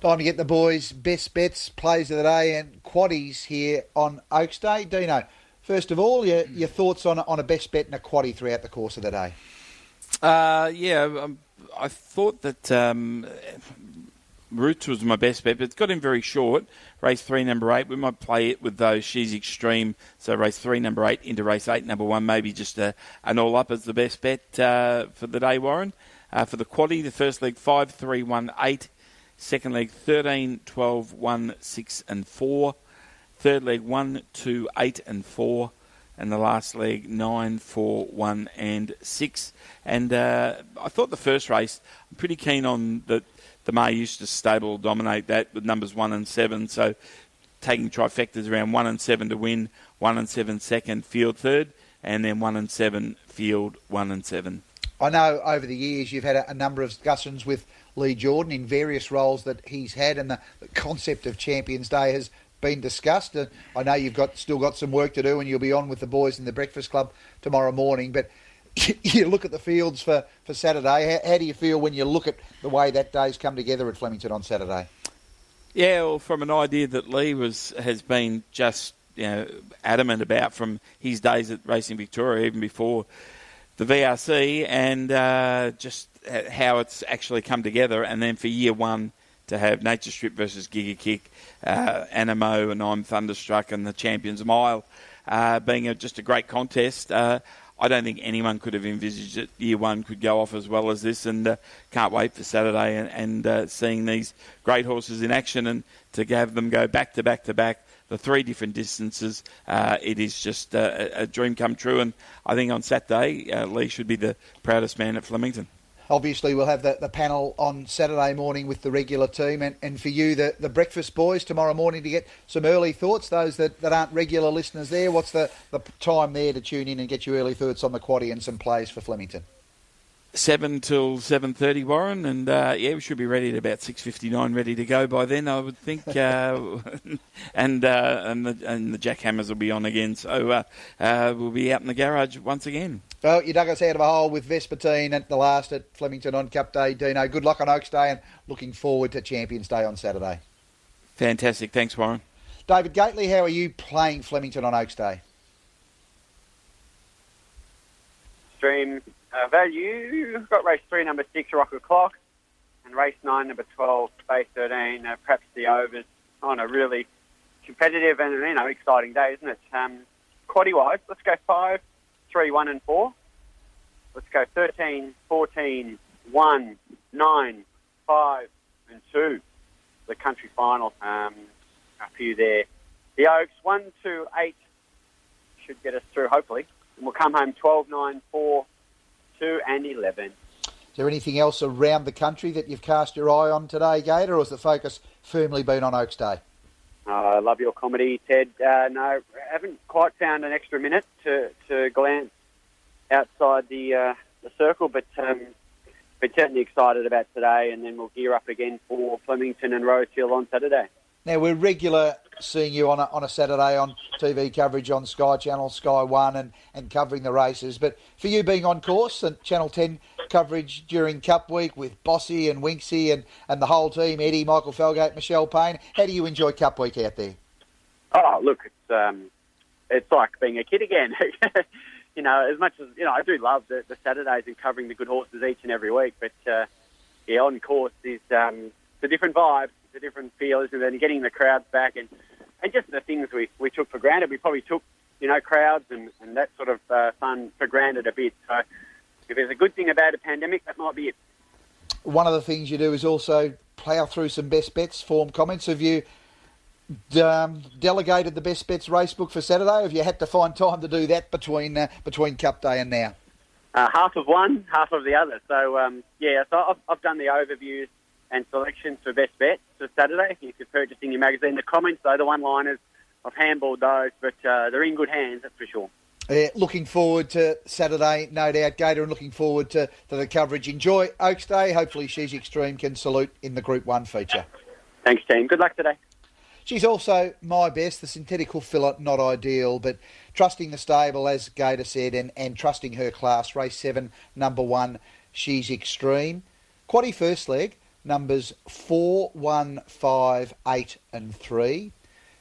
Time to get the boys' best bets, plays of the day, and quaddies here on Oaks Day. Dino, first of all, your, your thoughts on, on a best bet and a quaddie throughout the course of the day? Uh, yeah, um, I thought that um, Roots was my best bet, but it's got him very short. Race three, number eight. We might play it with those. She's extreme. So race three, number eight, into race eight, number one. Maybe just a, an all up as the best bet uh, for the day, Warren. Uh, for the quaddie, the first leg five, three, one, eight. Second leg 13, 12, 1, 6, and 4. Third leg 1, 2, 8, and 4. And the last leg 9, 4, 1, and 6. And uh, I thought the first race, I'm pretty keen on the, the Maher Eustace stable dominate that with numbers 1 and 7. So taking trifectas around 1 and 7 to win, 1 and 7 second, field third, and then 1 and 7 field 1 and 7. I know over the years you've had a, a number of discussions with Lee Jordan in various roles that he's had, and the, the concept of Champions Day has been discussed. And I know you've got still got some work to do, and you'll be on with the boys in the Breakfast Club tomorrow morning. But you look at the fields for, for Saturday. How, how do you feel when you look at the way that day's come together at Flemington on Saturday? Yeah, well, from an idea that Lee was has been just you know, adamant about from his days at Racing Victoria, even before the VRC, and uh, just how it's actually come together. And then for year one to have Nature Strip versus Giga Kick, uh, Anamoe, and I'm Thunderstruck, and the Champions Mile uh, being a, just a great contest. Uh, I don't think anyone could have envisaged that year one could go off as well as this, and uh, can't wait for Saturday and, and uh, seeing these great horses in action and to have them go back to back to back the three different distances. Uh, it is just a, a, dream come true, and I think on Saturday, uh, Lee should be the proudest man at Flemington. Obviously we'll have the, the panel on Saturday morning with the regular team. And, and for you the, the breakfast boys tomorrow morning to get some early thoughts. Those that, that aren't regular listeners there what's the, the time there to tune in and get your early thoughts on the quaddy and some plays for Flemington seven till seven thirty, Warren, and uh, yeah, we should be ready at about six fifty nine, ready to go by then, I would think. Uh, and uh, and the and the jackhammers will be on again, so uh, uh, we'll be out in the garage once again. Well, you dug us out of a hole with Vespertine at the last at Flemington on Cup Day, Dino. Good luck on Oaks Day, and looking forward to Champions Day on Saturday. Fantastic, thanks, Warren. David Gately, how are you playing Flemington on Oaks Day? Stream uh, value, got race three, number six, Rocket Clock, and race nine, number 12, Space 13, uh, perhaps the overs on a really competitive and, you know, exciting day, isn't it? Um, quaddy wise, let's go five, three, one, and four. Let's go 13, 14, 1, 9, 5, and 2. The country final, um, a few there. The Oaks, 1, 2, 8 should get us through, hopefully. And we'll come home 12, 9, 4, 2 and 11. Is there anything else around the country that you've cast your eye on today, Gator, or has the focus firmly been on Oaks Day? Uh, I love your comedy, Ted. Uh, no, haven't quite found an extra minute to, to glance outside the uh, the circle, but um, but certainly excited about today, and then we'll gear up again for Flemington and Rosehill on Saturday. Now we're regular seeing you on a, on a Saturday on TV coverage on Sky Channel, Sky One, and, and covering the races. But for you being on course and Channel Ten coverage during Cup Week with Bossy and Winksy and, and the whole team, Eddie, Michael Felgate, Michelle Payne, how do you enjoy Cup Week out there? Oh, look, it's um, it's like being a kid again. you know, as much as you know, I do love the, the Saturdays and covering the good horses each and every week. But uh, yeah, on course is um, it's a different vibe a different feel, and then getting the crowds back and and just the things we, we took for granted. We probably took you know crowds and, and that sort of uh, fun for granted a bit. So if there's a good thing about a pandemic, that might be it. One of the things you do is also plough through some best bets, form comments. Have you um, delegated the best bets racebook for Saturday? have you had to find time to do that between uh, between Cup Day and now? Uh, half of one, half of the other. So um, yeah, so I've, I've done the overviews and selections for best bets for Saturday. If you're purchasing your magazine, the comments though, the one-liners, I've handballed those, but uh, they're in good hands, that's for sure. Uh, looking forward to Saturday, no doubt, Gator, and looking forward to, to the coverage. Enjoy Oaks Day. Hopefully, She's Extreme can salute in the Group 1 feature. Thanks, team. Good luck today. She's also my best. The synthetical filler, not ideal, but trusting the stable, as Gator said, and, and trusting her class. Race 7, number 1, She's Extreme. Quaddy first leg, numbers 4, 1, 5, 8 and 3.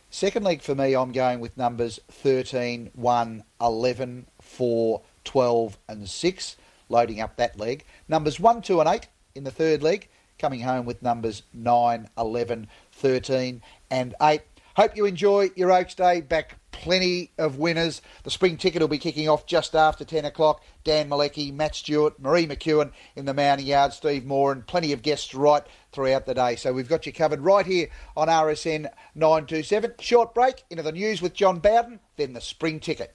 Second leg for me, I'm going with numbers 13, 1, 11, 4, 12 and 6, loading up that leg. Numbers 1, 2 and 8 in the third leg, coming home with numbers 9, 11, 13 and 8. Hope you enjoy your Oaks Day. Back plenty of winners. The spring ticket will be kicking off just after 10 o'clock. Dan Malecki, Matt Stewart, Marie McEwen in the Mounting Yard, Steve Moore, and plenty of guests right throughout the day. So we've got you covered right here on RSN 927. Short break into the news with John Bowden, then the spring ticket.